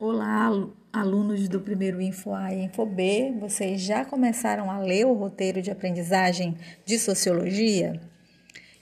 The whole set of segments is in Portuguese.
Olá, alunos do primeiro Info A e Info B. Vocês já começaram a ler o roteiro de aprendizagem de sociologia?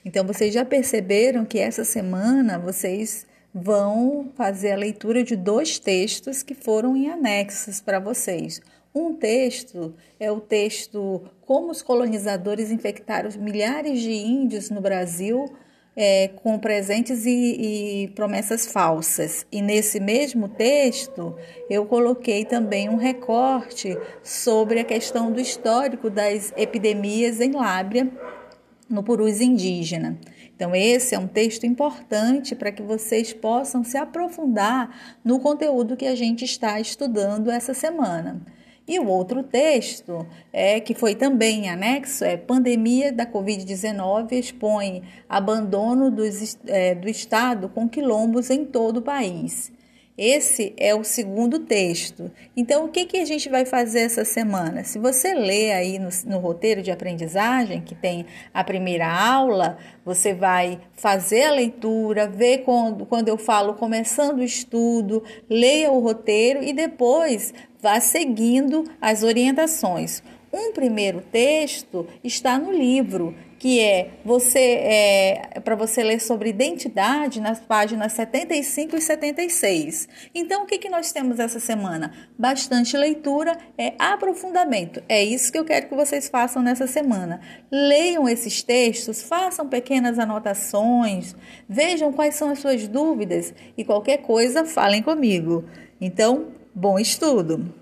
Então, vocês já perceberam que essa semana vocês vão fazer a leitura de dois textos que foram em anexos para vocês. Um texto é o texto Como os colonizadores infectaram milhares de índios no Brasil é, com presentes e, e promessas falsas. E nesse mesmo texto, eu coloquei também um recorte sobre a questão do histórico das epidemias em Lábria, no Purus indígena. Então, esse é um texto importante para que vocês possam se aprofundar no conteúdo que a gente está estudando essa semana. E o outro texto, é que foi também anexo, é Pandemia da Covid-19 expõe abandono dos, é, do Estado com quilombos em todo o país. Esse é o segundo texto. Então, o que, que a gente vai fazer essa semana? Se você lê aí no, no, roteiro de aprendizagem, que tem a primeira aula, você vai fazer a leitura, ver quando, quando eu falo começando o estudo, leia o roteiro e depois vá seguindo as orientações. Um primeiro texto está no livro, que é você é, para você ler sobre identidade nas páginas 75 e 76. Então, o que, que nós temos essa semana? Bastante leitura, é aprofundamento. É isso que eu quero que vocês façam nessa semana. Leiam esses textos, façam pequenas anotações, vejam quais são as suas dúvidas e qualquer coisa, falem comigo. Então, bom estudo!